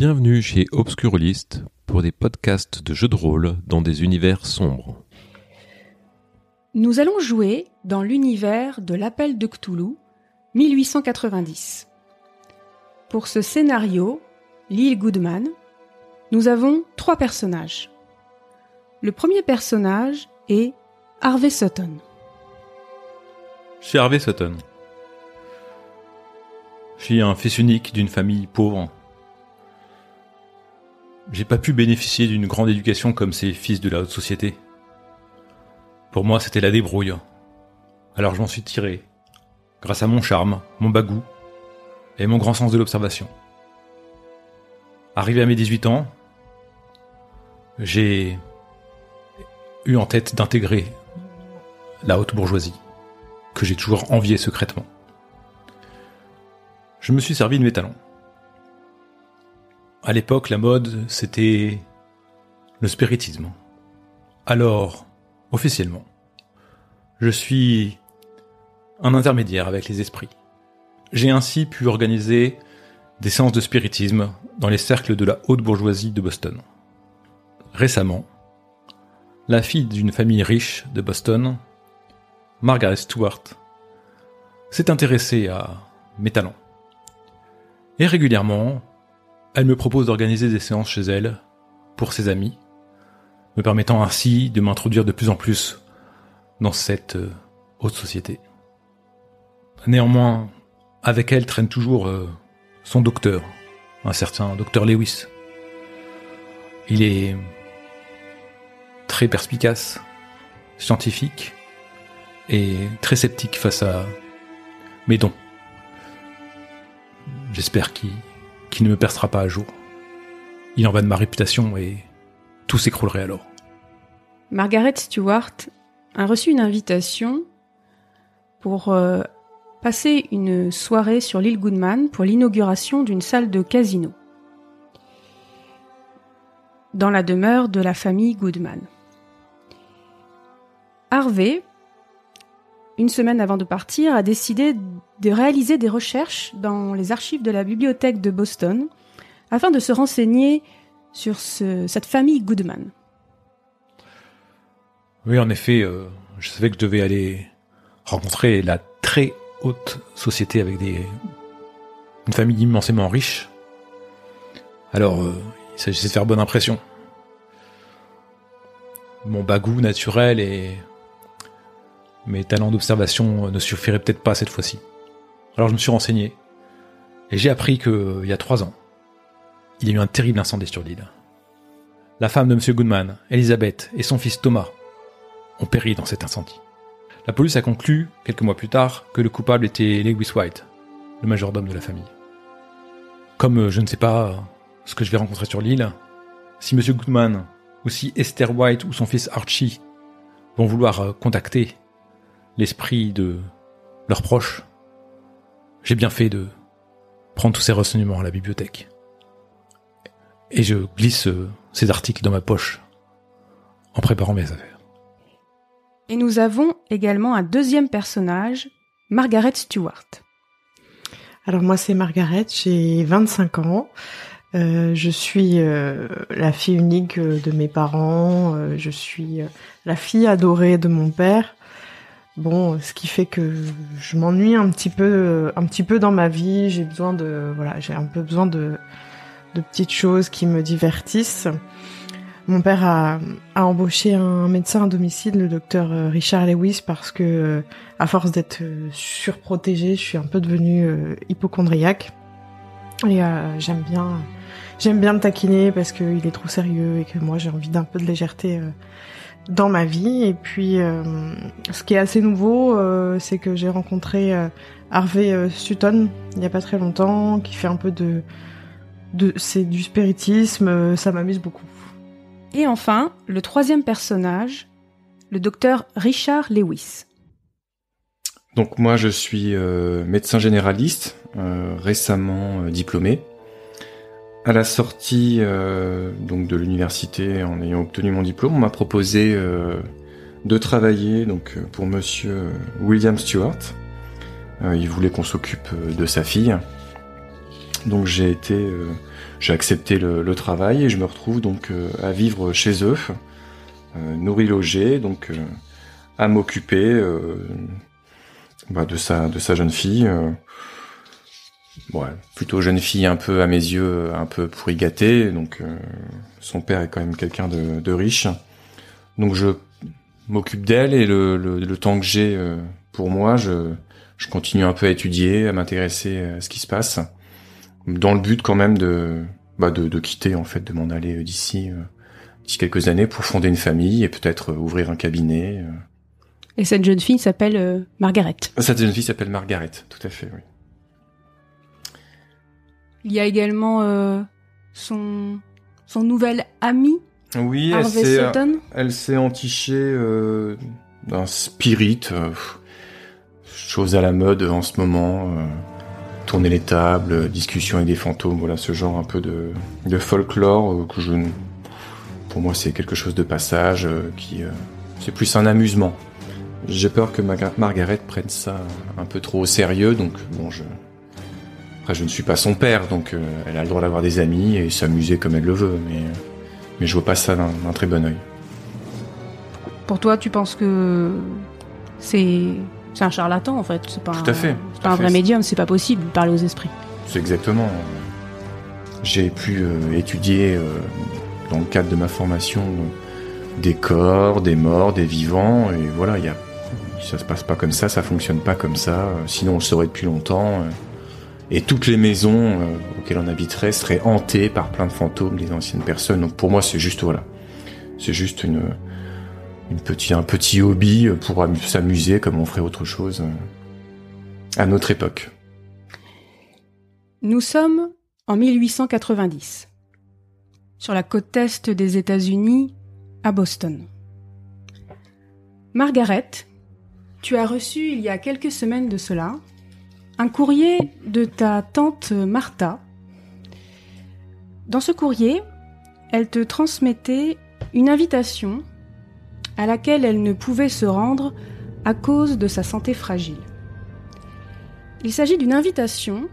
Bienvenue chez Obscurlist pour des podcasts de jeux de rôle dans des univers sombres. Nous allons jouer dans l'univers de l'Appel de Cthulhu, 1890. Pour ce scénario, l'île Goodman, nous avons trois personnages. Le premier personnage est Harvey Sutton. Je suis Harvey Sutton. Je suis un fils unique d'une famille pauvre. J'ai pas pu bénéficier d'une grande éducation comme ces fils de la haute société. Pour moi, c'était la débrouille. Alors je m'en suis tiré, grâce à mon charme, mon bagou et mon grand sens de l'observation. Arrivé à mes 18 ans, j'ai eu en tête d'intégrer la haute bourgeoisie, que j'ai toujours envié secrètement. Je me suis servi de mes talents. À l'époque, la mode, c'était le spiritisme. Alors, officiellement, je suis un intermédiaire avec les esprits. J'ai ainsi pu organiser des séances de spiritisme dans les cercles de la haute bourgeoisie de Boston. Récemment, la fille d'une famille riche de Boston, Margaret Stewart, s'est intéressée à mes talents. Et régulièrement, elle me propose d'organiser des séances chez elle pour ses amis, me permettant ainsi de m'introduire de plus en plus dans cette euh, haute société. Néanmoins, avec elle traîne toujours euh, son docteur, un certain docteur Lewis. Il est très perspicace, scientifique et très sceptique face à mes dons. J'espère qu'il ne me percera pas à jour. Il en va de ma réputation et tout s'écroulerait alors. Margaret Stewart a reçu une invitation pour euh, passer une soirée sur l'île Goodman pour l'inauguration d'une salle de casino dans la demeure de la famille Goodman. Harvey, une semaine avant de partir, a décidé de réaliser des recherches dans les archives de la bibliothèque de Boston afin de se renseigner sur cette famille Goodman. Oui, en effet, euh, je savais que je devais aller rencontrer la très haute société avec une famille immensément riche. Alors, euh, il s'agissait de faire bonne impression. Mon bagou naturel et mes talents d'observation ne suffiraient peut-être pas cette fois-ci. Alors je me suis renseigné et j'ai appris que il y a trois ans, il y a eu un terrible incendie sur l'île. La femme de M. Goodman, Elisabeth, et son fils Thomas ont péri dans cet incendie. La police a conclu, quelques mois plus tard, que le coupable était Lewis White, le majordome de la famille. Comme euh, je ne sais pas ce que je vais rencontrer sur l'île, si M. Goodman ou si Esther White ou son fils Archie vont vouloir euh, contacter l'esprit de leurs proches, j'ai bien fait de prendre tous ces renseignements à la bibliothèque. Et je glisse euh, ces articles dans ma poche en préparant mes affaires. Et nous avons également un deuxième personnage, Margaret Stewart. Alors moi c'est Margaret, j'ai 25 ans. Euh, je suis euh, la fille unique de mes parents, je suis la fille adorée de mon père. Bon, ce qui fait que je m'ennuie un petit peu, un petit peu dans ma vie. J'ai besoin de, voilà, j'ai un peu besoin de, de petites choses qui me divertissent. Mon père a, embauché un médecin à domicile, le docteur euh, Richard Lewis, parce que euh, à force d'être euh, surprotégée, je suis un peu devenue hypochondriaque. Et j'aime bien, j'aime bien le taquiner parce qu'il est trop sérieux et que moi j'ai envie d'un peu de légèreté dans ma vie. Et puis, ce qui est assez nouveau, c'est que j'ai rencontré Harvey Sutton il y a pas très longtemps, qui fait un peu de, de c'est du spiritisme. Ça m'amuse beaucoup. Et enfin, le troisième personnage, le docteur Richard Lewis. Donc moi je suis euh, médecin généraliste, euh, récemment euh, diplômé. À la sortie donc de l'université, en ayant obtenu mon diplôme, on m'a proposé de travailler donc pour Monsieur William Stewart. il voulait qu'on s'occupe de sa fille. Donc j'ai été, euh, j'ai accepté le, le travail et je me retrouve donc euh, à vivre chez eux, euh, nourri logé, donc euh, à m'occuper euh, bah, de sa de sa jeune fille. Ouais, plutôt jeune fille un peu à mes yeux un peu pourri gâté. Donc euh, son père est quand même quelqu'un de, de riche. Donc je m'occupe d'elle et le, le, le temps que j'ai euh, pour moi, je, je continue un peu à étudier, à m'intéresser à ce qui se passe, dans le but quand même de, bah de, de quitter en fait, de m'en aller d'ici euh, d'ici quelques années pour fonder une famille et peut-être euh, ouvrir un cabinet. euh. Et cette jeune fille s'appelle Margaret. Cette jeune fille s'appelle Margaret, tout à fait, oui. Il y a également euh, son, son nouvel ami, Oui, elle Harvey s'est, Sutton. elle s'est entichée euh, d'un spirit, euh, chose à la mode en ce moment. euh, tourner les tables, euh, discussion avec des fantômes, voilà ce genre un peu de, de folklore euh, que je, pour moi c'est quelque chose de passage euh, qui, euh, c'est plus un amusement. J'ai peur que Marga- Margaret prenne ça un peu trop au sérieux, donc bon je, après je ne suis pas son père, donc euh, elle a le droit d'avoir des amis et s'amuser comme elle le veut, mais euh, mais je vois pas ça d'un très bon œil. Pour toi, tu penses que c'est un charlatan en fait. C'est pas Tout à un- fait, C'est tout pas à un vrai médium. C'est pas possible de parler aux esprits. C'est exactement. J'ai pu euh, étudier euh, dans le cadre de ma formation euh, des corps, des morts, des vivants, et voilà, il y a, ça se passe pas comme ça, ça fonctionne pas comme ça. euh, Sinon, on le saurait depuis longtemps. Euh, et toutes les maisons euh, auxquelles on habiterait seraient hantées par plein de fantômes des anciennes personnes. Donc pour moi, c'est juste voilà, c'est juste une, un petit hobby pour amu- s'amuser comme on ferait autre chose euh, à notre époque. Nous sommes en 1890, sur la côte est des États-Unis, à Boston. Margaret, tu as reçu il y a quelques semaines de cela un courrier de ta tante Martha. Dans ce courrier, elle te transmettait une invitation à laquelle elle ne pouvait se rendre à cause de sa santé fragile. Il s'agit d'une invitation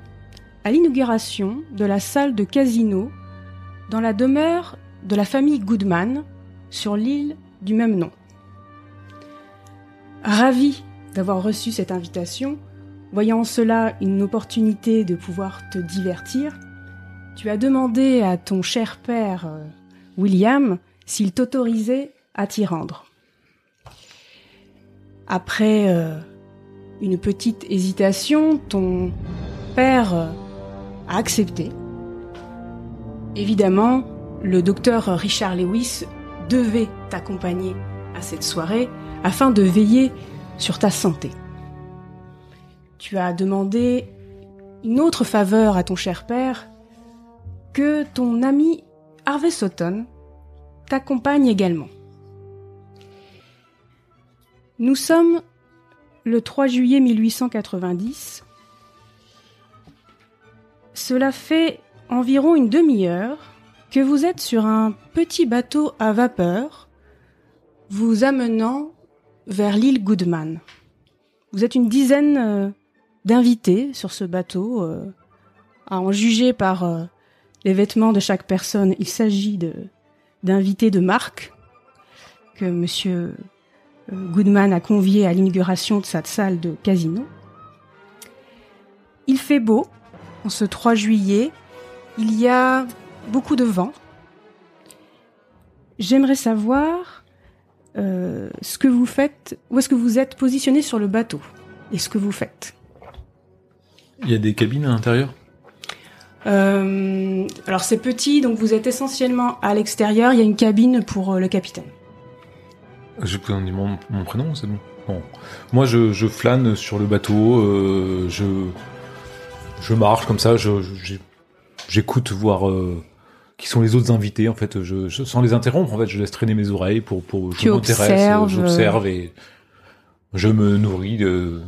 à l'inauguration de la salle de casino dans la demeure de la famille Goodman sur l'île du même nom. Ravi d'avoir reçu cette invitation, voyant cela une opportunité de pouvoir te divertir, tu as demandé à ton cher père euh, William s'il t'autorisait à t'y rendre. Après euh, une petite hésitation, ton père euh, a accepté. Évidemment, le docteur Richard Lewis devait t'accompagner à cette soirée afin de veiller sur ta santé. Tu as demandé une autre faveur à ton cher père, que ton ami Harvey Sutton t'accompagne également. Nous sommes le 3 juillet 1890. Cela fait environ une demi-heure que vous êtes sur un petit bateau à vapeur vous amenant vers l'île Goodman. Vous êtes une dizaine euh, d'invités sur ce bateau. euh, à en juger par euh, les vêtements de chaque personne, il s'agit de d'invités de marque que monsieur euh, Goodman a convié à l'inauguration de sa salle de casino. Il fait beau en ce 3 juillet. Il y a beaucoup de vent. J'aimerais savoir ce que vous faites, où est-ce que vous êtes positionné sur le bateau et ce que vous faites. Il y a des cabines à l'intérieur? Euh, alors c'est petit, donc vous êtes essentiellement à l'extérieur. Il y a une cabine pour euh, le capitaine. Je peux donner mon, mon prénom, c'est bon. Bon. Moi, je, je flâne sur le bateau, euh, je, je marche comme ça, je, je- j'ai- j'écoute voir qui sont les autres invités. En fait, je, sans les interrompre, en fait, je laisse traîner mes oreilles pour, pour je m'intéresse, j'observe et je me nourris de,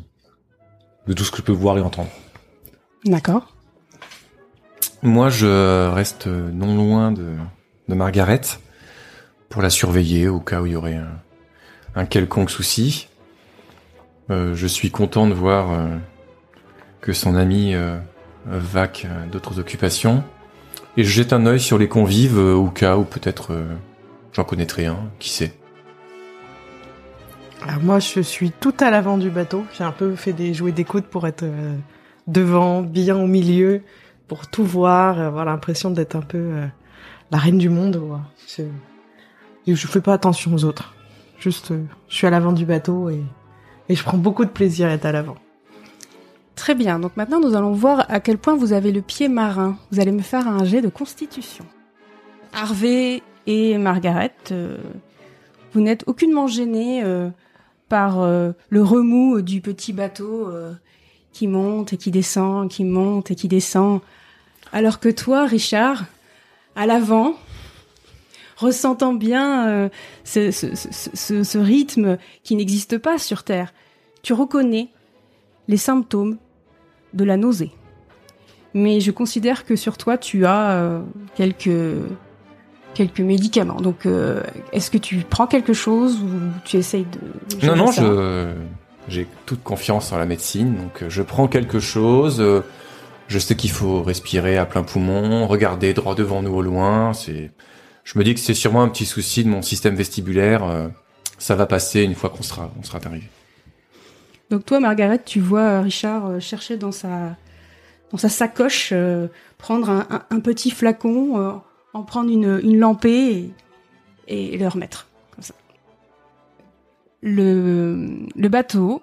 de tout ce que je peux voir et entendre. D'accord. Moi, je reste non loin de, de Margaret pour la surveiller au cas où il y aurait un, un quelconque souci. Euh, je suis content de voir euh, que son ami euh, vac d'autres occupations. Et je jette un œil sur les convives au cas où peut-être j'en connaîtrai un, qui sait. Alors moi, je suis tout à l'avant du bateau. J'ai un peu fait des jouets d'écoute pour être devant, bien au milieu, pour tout voir, avoir l'impression d'être un peu la reine du monde. Je, je fais pas attention aux autres. Juste, je suis à l'avant du bateau et, et je prends beaucoup de plaisir à être à l'avant. Très bien, donc maintenant nous allons voir à quel point vous avez le pied marin. Vous allez me faire un jet de constitution. Harvey et Margaret, euh, vous n'êtes aucunement gênés euh, par euh, le remous du petit bateau qui monte et qui descend, qui monte et qui descend. Alors que toi, Richard, à l'avant, ressentant bien ce, ce, rythme qui n'existe pas sur Terre, tu reconnais les symptômes de la nausée. Mais je considère que sur toi, tu as euh, quelques quelques médicaments. Donc, euh, est-ce que tu prends quelque chose ou tu essayes de... Non, non, je j'ai toute confiance en la médecine, donc euh, je prends quelque chose. Je sais qu'il faut respirer à plein poumon, regarder droit devant nous au loin. C'est, je me dis que c'est sûrement un petit souci de mon système vestibulaire. Ça va passer une fois qu'on sera, on sera arrivé. Donc toi, Margaret, tu vois euh, Richard euh, chercher dans sa dans sa sacoche, euh, prendre un, petit flacon, en prendre une, une lampée et, le remettre. Le, bateau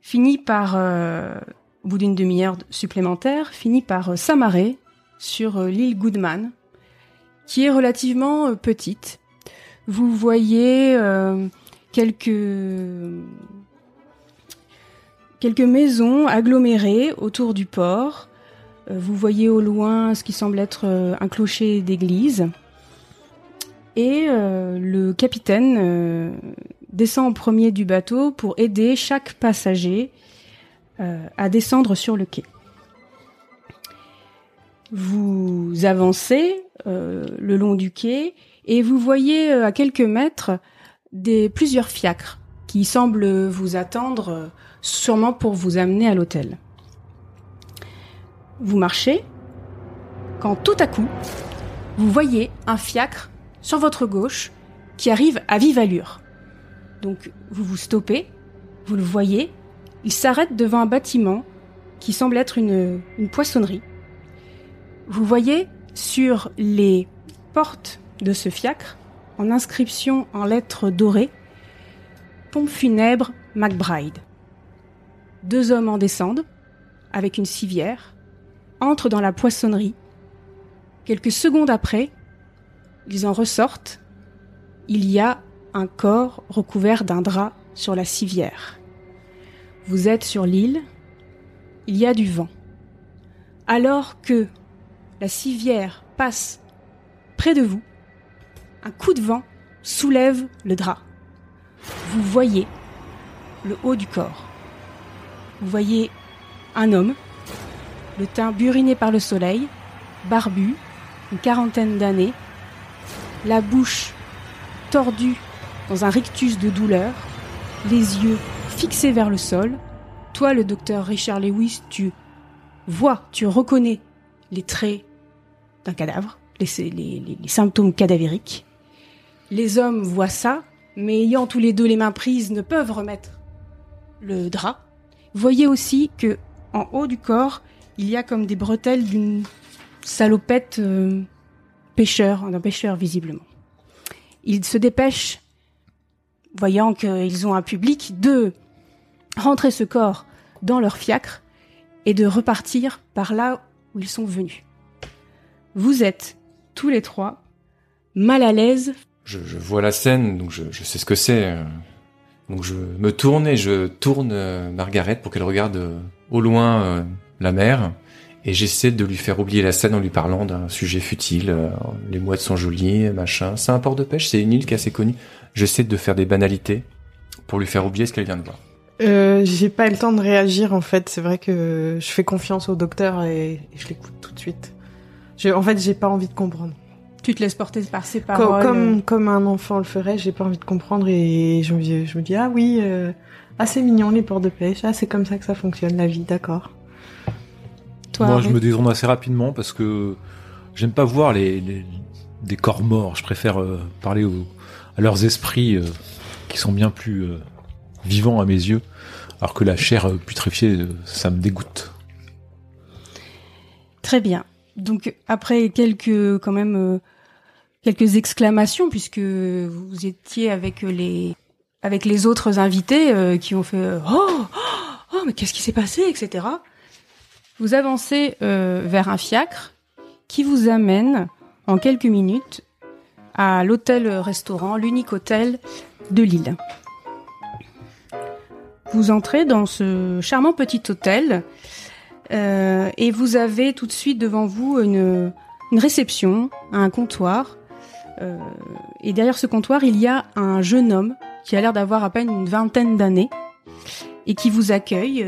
finit par, au bout d'une demi-heure supplémentaire, finit par s'amarrer sur l'île Goodman, qui est relativement petite. Vous voyez quelques maisons agglomérées autour du port. Euh, vous voyez au loin ce qui semble être euh, un clocher d'église. Et euh, le capitaine descend en premier du bateau pour aider chaque passager à descendre sur le quai. Vous avancez le long du quai et vous voyez à quelques mètres des plusieurs fiacres qui semblent vous attendre sûrement pour vous amener à l'hôtel. Vous marchez, quand tout à coup, vous voyez un fiacre sur votre gauche qui arrive à vive allure. Donc vous vous stoppez, vous le voyez, il s'arrête devant un bâtiment qui semble être une, poissonnerie. Vous voyez sur les portes de ce fiacre, en inscription en lettres dorées, Pompe funèbre McBride. Deux hommes en descendent, avec une civière, entrent dans la poissonnerie. Quelques secondes après, ils en ressortent. Il y a un corps recouvert d'un drap sur la civière. Vous êtes sur l'île, il y a du vent. Alors que la civière passe près de vous, un coup de vent soulève le drap. Vous voyez le haut du corps. Vous voyez un homme, le teint buriné par le soleil, barbu, une quarantaine d'années, la bouche tordue dans un rictus de douleur, les yeux fixés vers le sol. Toi, le docteur Richard Lewis, tu vois, tu reconnais les traits d'un cadavre, les, les, symptômes cadavériques. Les hommes voient ça, mais ayant tous les deux les mains prises, ne peuvent remettre le drap. Voyez aussi que en haut du corps, il y a comme des bretelles d'une salopette euh, pêcheur, d'un pêcheur visiblement. Ils se dépêchent, voyant qu'ils ont un public, de rentrer ce corps dans leur fiacre et de repartir par là où ils sont venus. Vous êtes tous les trois mal à l'aise. Je, vois la scène, donc je, je sais ce que c'est. Euh, donc je me tourne et je tourne euh, Margaret pour qu'elle regarde euh, au loin la mer. Et j'essaie de lui faire oublier la scène en lui parlant d'un sujet futile. les mouettes sont jolies, machin. C'est un port de pêche, c'est une île qui est assez connue. J'essaie de faire des banalités pour lui faire oublier ce qu'elle vient de voir. Euh, j'ai pas eu le temps de réagir en fait. C'est vrai que je fais confiance au docteur et, je l'écoute tout de suite. en fait, j'ai pas envie de comprendre. Tu te laisses porter par ses paroles. Comme, comme, un enfant le ferait, j'ai pas envie de comprendre et je me, je me dis ah oui, euh, ah c'est mignon les ports de pêche, ah c'est comme ça que ça fonctionne la vie, d'accord. Toi Moi, je me détourne assez rapidement parce que j'aime pas voir les, les- des corps morts. Je préfère euh, parler aux- à leurs esprits euh, qui sont bien plus euh, vivants à mes yeux, alors que la chair putréfiée, ça me dégoûte. Très bien. Donc après quelques quand même quelques exclamations puisque vous étiez avec les avec les autres invités qui ont fait oh, oh oh mais qu'est-ce qui s'est passé? etc. Vous avancez euh, vers un fiacre qui vous amène en quelques minutes à l'hôtel-restaurant, l'unique hôtel de l'île. Vous entrez dans ce charmant petit hôtel euh, et vous avez tout de suite devant vous une, réception, un comptoir. Euh, et derrière ce comptoir, il y a un jeune homme qui a l'air d'avoir à peine une vingtaine d'années et qui vous accueille.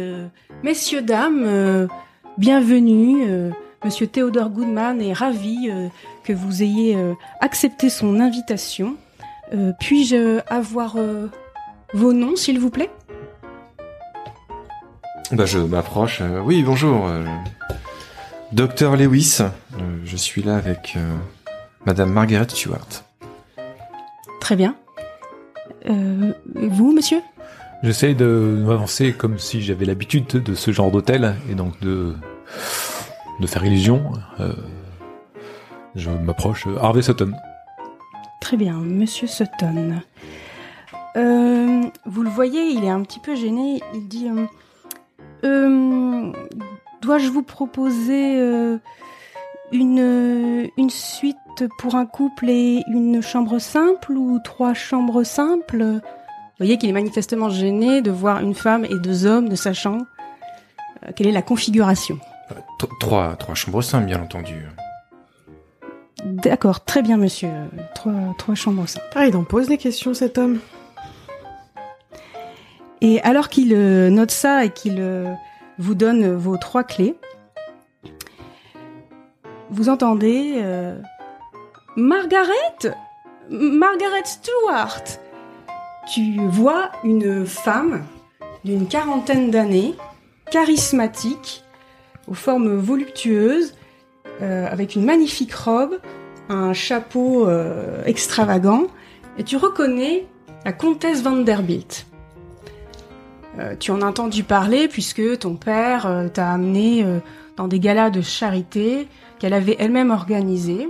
Messieurs, dames, bienvenue. euh, Monsieur Théodore Goodman est ravi euh, que vous ayez euh, accepté son invitation. Puis-je avoir vos noms, s'il vous plaît? Bah, je m'approche. oui, bonjour. Docteur Lewis. je suis là avec Madame Margaret Stewart. Très bien. Vous, monsieur? J'essaye de m'avancer comme si j'avais l'habitude de ce genre d'hôtel et donc de de faire illusion. Euh, je m'approche. Harvey Sutton. Très bien, Monsieur Sutton. Euh, vous le voyez, il est un petit peu gêné. Il dit euh, Dois-je vous proposer une, une suite pour un couple et une chambre simple ou trois chambres simples? Vous voyez qu'il est manifestement gêné de voir une femme et deux hommes, ne sachant euh, quelle est la configuration. Euh, trois, trois chambres simples, bien entendu. D'accord, très bien, monsieur. Trois, trois chambres simples. Ah, il en pose des questions, cet homme. Et alors qu'il euh, note ça et qu'il euh, vous donne vos trois clés, vous entendez euh, Margaret? Margaret Stewart Tu vois une femme d'une quarantaine d'années, charismatique, aux formes voluptueuses, euh, avec une magnifique robe, un chapeau euh, extravagant, et tu reconnais la comtesse Vanderbilt. Euh, tu en as entendu parler puisque ton père t'a amené dans des galas de charité qu'elle avait elle-même organisés.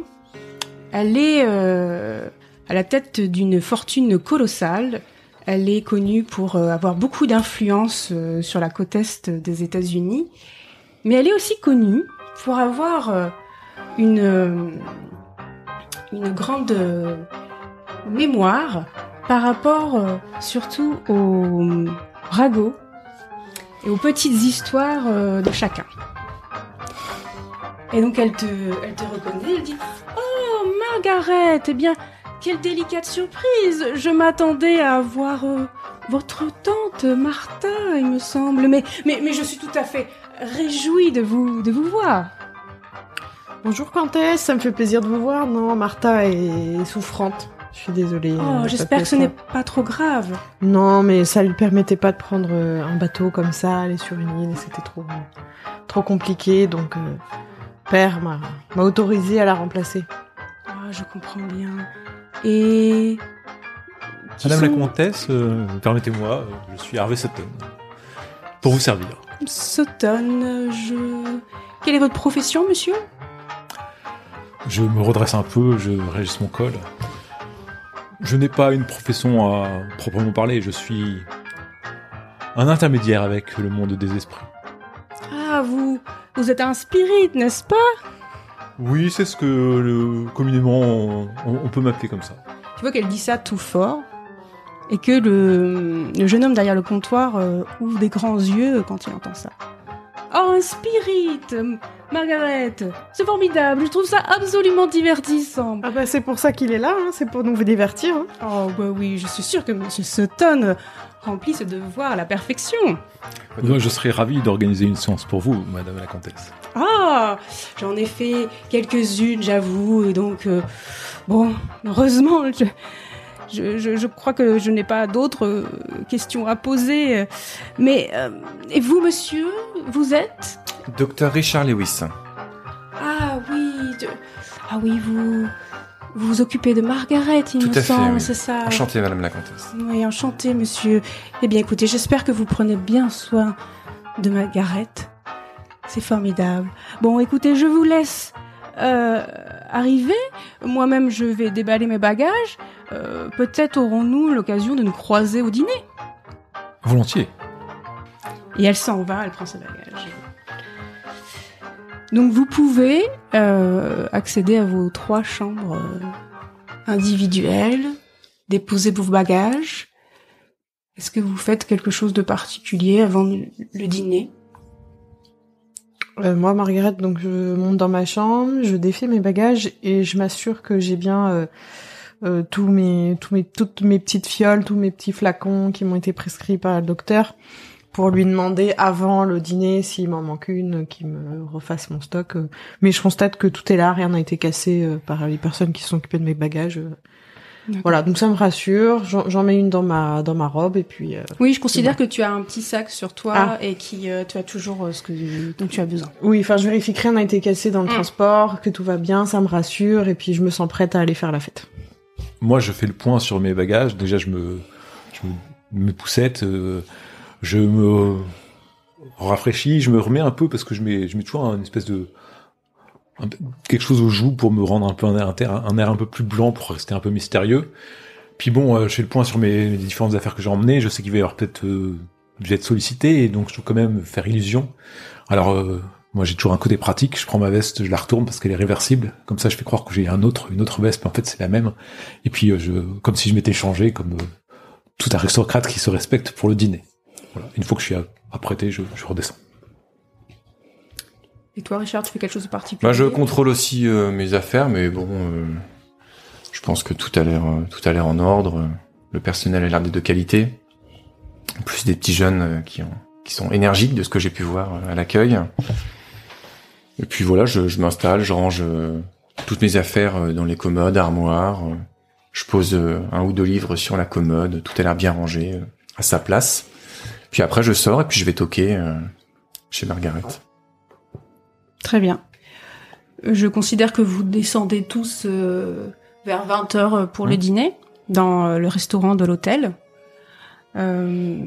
Elle est à la tête d'une fortune colossale. Elle est connue pour euh, avoir beaucoup d'influence euh, sur la côte est des États-Unis, mais elle est aussi connue pour avoir euh, une grande mémoire par rapport surtout aux ragots et aux petites histoires de chacun. Et donc elle te, elle te reconnaît, elle dit Oh Margaret, eh bien, quelle délicate surprise Je m'attendais à voir euh, votre tante Martha, il me semble, mais, mais, mais je suis tout à fait réjouie de vous, de vous voir. Bonjour, Comtesse, ça me fait plaisir de vous voir. Non, Martha est souffrante. Je suis désolée. Oh, euh, j'espère ça que ce n'est pas- trop grave. Non, mais ça lui permettait pas de prendre euh, un bateau comme ça, aller sur une île, c'était trop, trop compliqué, donc euh, père m'a m'a autorisé à la remplacer. Ah, je comprends bien. Et... Madame la comtesse, euh, permettez-moi, euh, je suis Harvey Sutton. Pour vous servir. Sutton, je... Quelle est votre profession, monsieur? Je me redresse un peu, je réagisse mon col. Je n'ai pas une profession à proprement parler, je suis un intermédiaire avec le monde des esprits. Ah, vous... Vous êtes un spirit, n'est-ce pas? Oui, c'est ce que le, communément on, on peut m'appeler comme ça. Tu vois qu'elle dit ça tout fort et que le, le jeune homme derrière le comptoir euh, ouvre des grands yeux quand il entend ça. Oh, un spirit Margaret C'est formidable, je trouve ça absolument divertissant. Ah bah c'est pour ça qu'il est là, hein, c'est pour nous divertir. hein. Oh, bah oui, je suis sûre que Monsieur Sutton remplit ce devoir à la perfection. Moi, je serais ravi d'organiser une séance pour vous, Madame la comtesse. Ah, j'en ai fait quelques-unes, j'avoue, et donc euh, bon, heureusement, je, je, je, je crois que je n'ai pas d'autres euh, questions à poser. Mais euh, et vous, monsieur, vous êtes? Docteur Richard Lewis. Ah oui, de- ah oui, vous vous vous occupez de Margaret, il Tout me à semble, oui. c'est ça. Enchanté, Madame la Comtesse. Oui, enchanté, monsieur. Eh bien, écoutez, j'espère que vous prenez bien soin de Margaret. C'est formidable. Bon, écoutez, je vous laisse euh, arriver. Moi-même, je vais déballer mes bagages. Euh, Peut-être aurons-nous l'occasion de nous croiser au dîner. Volontiers. Et elle s'en va, elle prend ses bagages. Donc vous pouvez euh, accéder à vos trois chambres euh, individuelles, déposer vos bagages. Est-ce que vous faites quelque chose de particulier avant le dîner? Euh, moi, Margaret, donc je monte dans ma chambre, je défais mes bagages et je m'assure que j'ai bien tous tous mes, toutes mes petites fioles, tous mes petits flacons qui m'ont été prescrits par le docteur pour lui demander avant le dîner s'il m'en manque une, qu'il me refasse mon stock. Mais je constate que tout est là, rien n'a été cassé euh, par les personnes qui se sont occupées de mes bagages. euh. Voilà, donc ça me rassure. J'en mets une dans ma dans ma robe et puis euh, Oui, je considère que tu as un petit sac sur toi Ah. et qui euh, tu as toujours euh, ce que dont tu as besoin. oui, enfin je vérifie que rien n'a été cassé dans le Mm. transport, que tout va bien, ça me rassure et puis je me sens prête à aller faire la fête. Moi, je fais le point sur mes bagages. Déjà, je me, je me, me poussette, euh, je me rafraîchis, je me remets un peu parce que je mets, je mets toujours une espèce de quelque chose aux joues pour me rendre un peu un air, un peu plus blanc pour rester un peu mystérieux. Puis bon, euh, je fais le point sur mes, différentes affaires que j'ai emmenées. Je sais qu'il va y avoir peut-être, euh, je sollicité et donc je dois quand même faire illusion. Alors euh, moi, j'ai toujours un côté pratique. Je prends ma veste, je la retourne parce qu'elle est réversible. Comme ça, je fais croire que j'ai un autre, une autre veste, mais en fait, c'est la même. Et puis, euh, je, comme si je m'étais changé, comme euh, tout aristocrate qui se respecte pour le dîner. Voilà. Une fois que je suis apprêté, je, je redescends. Et toi, Richard, tu fais quelque chose de particulier? Moi, je contrôle aussi euh, mes affaires, mais bon, euh, je pense que tout a l'air euh, tout a l'air en ordre. Le personnel a l'air d'être de qualité. En plus des petits jeunes euh, qui ont qui sont énergiques de ce que j'ai pu voir euh, à l'accueil. Et puis voilà, je, je m'installe, je range euh, toutes mes affaires euh, dans les commodes, armoires. euh, je pose euh, un ou deux livres sur la commode. Tout a l'air bien rangé euh, à sa place. Puis après, je sors et puis je vais toquer euh, chez Margaret. Très bien. Je considère que vous descendez tous euh, vers 20h pour le Mhm. dîner dans euh, le restaurant de l'hôtel. Euh,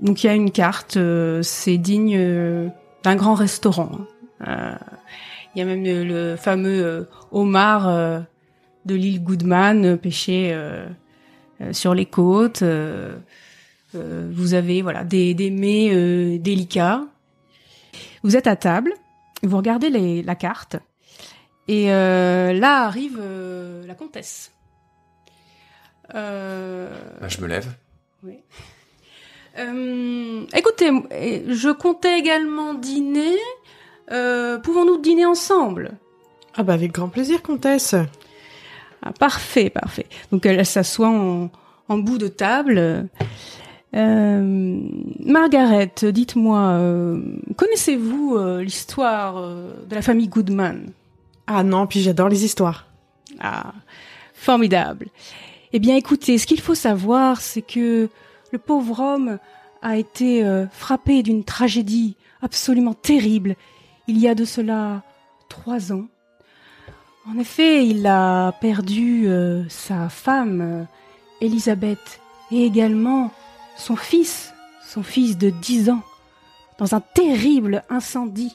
donc il y a une carte, c'est digne d'un grand restaurant. hein. Il y a même le, le fameux homard de l'île Goodman pêché sur les côtes. Euh, vous avez voilà des, des mets euh, délicats. Vous êtes à table vous regardez les- la carte et euh, là arrive euh, la comtesse. Euh, Là, je me lève. oui. Euh, écoutez, je comptais également dîner. Euh, Pouvons-nous dîner ensemble? Ah bah avec grand plaisir, comtesse. Ah, Parfait, parfait. Donc elle s'assoit en, en bout de table. Euh, Margaret, dites-moi, euh, connaissez-vous euh, l'histoire euh, de la famille Goodman? Ah non, puis j'adore les histoires. Ah, formidable. Eh bien, écoutez, ce qu'il faut savoir, c'est que le pauvre homme a été frappé d'une tragédie absolument terrible il y a de cela trois ans. En effet, il a perdu sa femme, Elisabeth, et également son fils, son fils de dix ans, dans un terrible incendie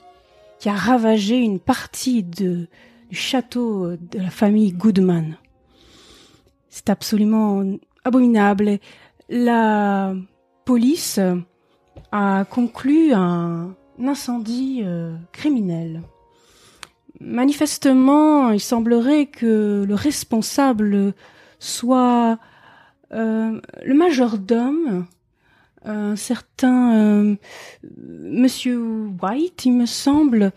qui a ravagé une partie du château de la famille Goodman. C'est absolument abominable. La police a conclu un incendie euh, criminel. Manifestement, il semblerait que le responsable soit euh, le majordome, un certain euh, Monsieur White, il me semble,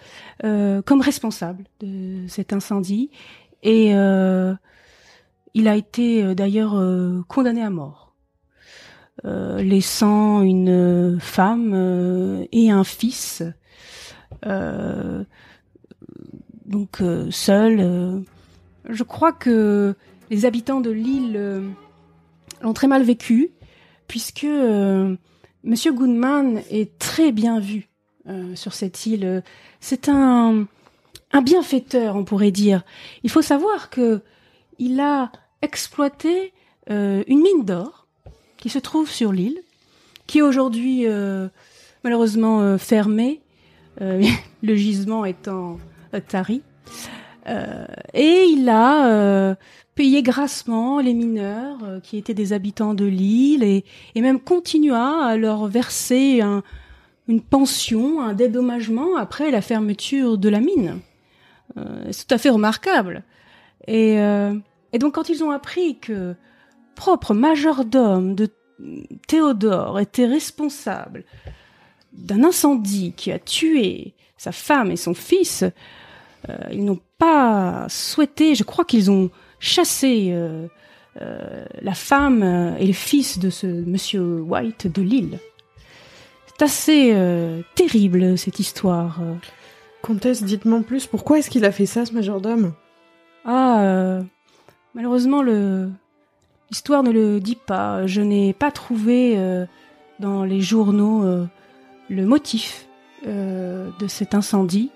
euh, comme responsable de cet incendie. Et euh, il a été d'ailleurs condamné à mort, laissant une femme et un fils, donc euh. Je crois que les habitants de l'île l'ont très mal vécu, puisque euh, Monsieur Goodman est très bien vu euh, sur cette île. C'est un, bienfaiteur, on pourrait dire. Il faut savoir que il a exploité euh, une mine d'or qui se trouve sur l'île, qui est aujourd'hui euh, malheureusement fermée, le gisement étant tari. Euh, et il a euh, payé grassement les mineurs euh, qui étaient des habitants de l'île et, même continua à leur verser un- une pension, un dédommagement après la fermeture de la mine. C'est tout à fait remarquable. Et, et donc quand ils ont appris que propre majordome de Théodore était responsable d'un incendie qui a tué sa femme et son fils, ils n'ont pas souhaité, je crois qu'ils ont chassé euh, euh, la femme euh, et le fils de ce monsieur White de l'île. C'est assez euh, terrible cette histoire. euh. Comtesse, dites-moi plus, pourquoi est-ce qu'il a fait ça, ce majordome? Ah, euh, malheureusement, le l'histoire ne le dit pas. Je n'ai pas trouvé euh, dans les journaux euh, le motif euh, de cet incendie.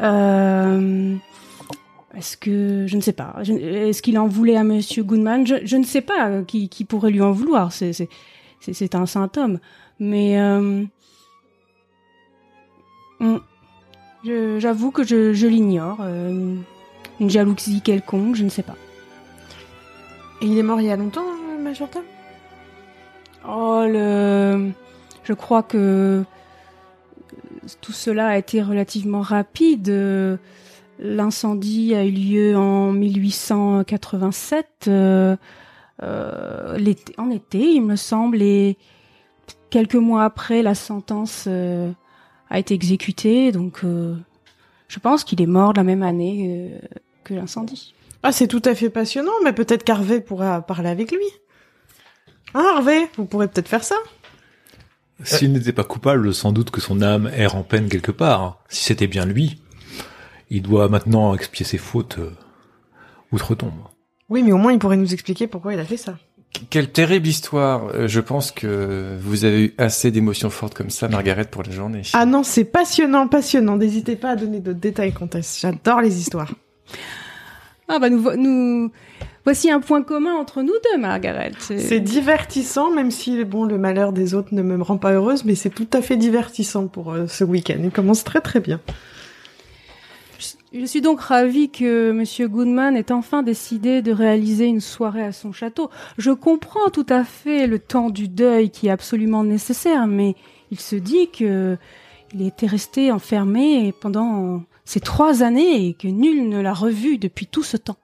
Euh, est-ce que je ne sais pas Est-ce qu'il en voulait à Monsieur Goodman? Je, je ne sais pas euh, qui, qui pourrait lui en vouloir. C'est un saint homme, mais euh, j'avoue que je, je l'ignore. euh, une jalousie quelconque, je ne sais pas. Et il est mort il y a longtemps, le majordome Oh, le... Je crois que tout cela a été relativement rapide. Euh, L'incendie a eu lieu en 1887, euh, euh, en été, il me semble, et quelques mois après, la sentence a été exécutée. Donc, je pense qu'il est mort la même année que l'incendie. Ah, c'est tout à fait passionnant, mais peut-être qu'Harvey pourra parler avec lui. Hein, Harvey Vous pourrez peut-être faire ça S'il n'était pas coupable, sans doute que son âme erre en peine quelque part. Si c'était bien lui, il doit maintenant expier ses fautes euh, outre-tombe. Oui, mais au moins il pourrait nous expliquer pourquoi il a fait ça. Quelle terrible histoire. Euh, Je pense que vous avez eu assez d'émotions fortes comme ça, Margaret, pour la journée. Ah non, c'est passionnant, passionnant. N'hésitez pas à donner d'autres détails, Comtesse. J'adore les histoires. Ah bah nous, vo- nous voici un point commun entre nous deux, Margaret. C'est divertissant, même si bon, le malheur des autres ne me rend pas heureuse, mais c'est tout à fait divertissant pour euh, ce week-end. Il commence très très bien. Je suis donc ravie que Monsieur Goodman ait enfin décidé de réaliser une soirée à son château. Je comprends tout à fait le temps du deuil qui est absolument nécessaire, mais il se dit que il était resté enfermé pendant ces trois années et que nul ne l'a revu depuis tout ce temps.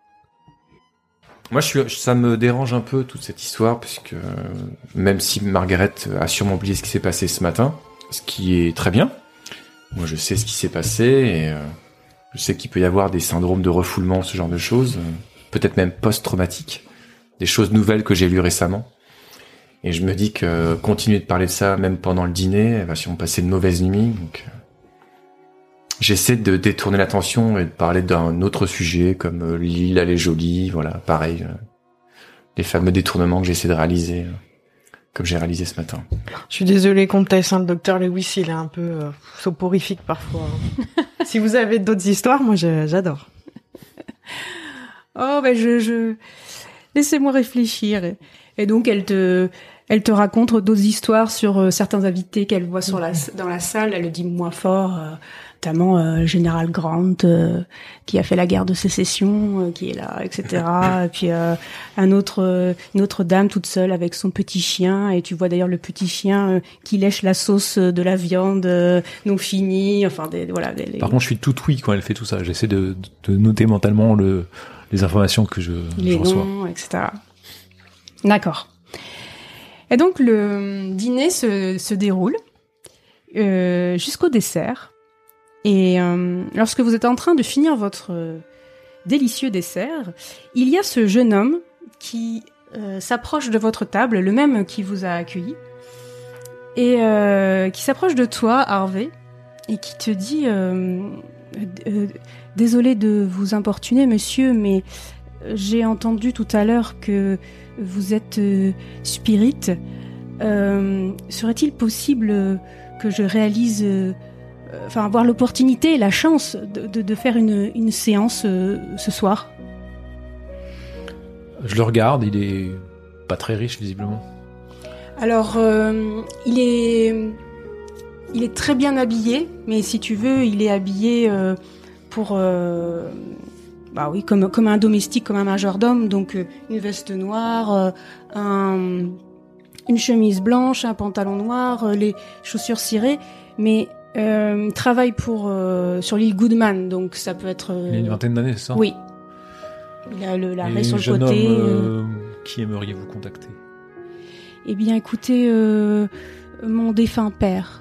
Moi, ça me dérange un peu toute cette histoire, puisque même si Margaret a sûrement oublié ce qui s'est passé ce matin, ce qui est très bien, moi je sais ce qui s'est passé et euh, je sais qu'il peut y avoir des syndromes de refoulement, ce genre de choses, peut-être même post-traumatiques, des choses nouvelles que j'ai lues récemment. Et je me dis que continuer de parler de ça, même pendant le dîner, elle va sûrement passer de mauvaises nuits. Donc, euh, j'essaie de détourner l'attention et de parler d'un autre sujet, comme euh, l'île, elle est jolie, voilà, pareil. euh, les fameux détournements que j'essaie de réaliser, euh, comme j'ai réalisé ce matin. Je suis désolée, Comtesse, hein, le docteur Lewis, il est un peu euh, soporifique parfois. hein. si vous avez d'autres histoires, moi j'adore. Oh, ben je, je... laissez-moi réfléchir. Et donc elle te, elle te raconte d'autres histoires sur euh, certains invités qu'elle voit sur la, dans la salle. Elle le dit moins fort, euh, notamment euh, le général Grant euh, qui a fait la guerre de sécession, euh, qui est là, etc. et puis euh, un autre, euh, une autre dame toute seule avec son petit chien. Et tu vois d'ailleurs le petit chien euh, qui lèche la sauce de la viande euh, non finie. Enfin, des, voilà. Des, les- Par contre, je suis tout oui quand elle fait tout ça. J'essaie de, de noter mentalement le, les informations que je, les je reçois. noms, etc. D'accord. Et donc le dîner se, déroule euh, jusqu'au dessert. Et euh, lorsque vous êtes en train de finir votre euh, délicieux dessert, il y a ce jeune homme qui s'approche de votre table, le même qui vous a accueilli, et qui s'approche de toi, Harvey, et qui te dit Désolé de vous importuner, monsieur, mais j'ai entendu tout à l'heure que vous êtes euh, spirit. Euh, Serait-il possible que je réalise euh, enfin avoir l'opportunité et la chance de, de, de faire une, une séance euh, ce soir? Je le regarde, il est pas très riche visiblement. Alors, euh, il est, il est très bien habillé, mais si tu veux, il est habillé euh, pour, bah oui, comme comme un domestique, comme un majordome, donc euh, une veste noire, euh, un, une chemise blanche, un pantalon noir, euh, les chaussures cirées, mais euh, il travaille pour euh, sur l'île Goodman, donc ça peut être. euh, Il a une vingtaine d'années, c'est ça? Oui. Il a le, la raie sur le jeune côté. homme, qui aimeriez-vous contacter? Eh bien, écoutez, euh, mon défunt père.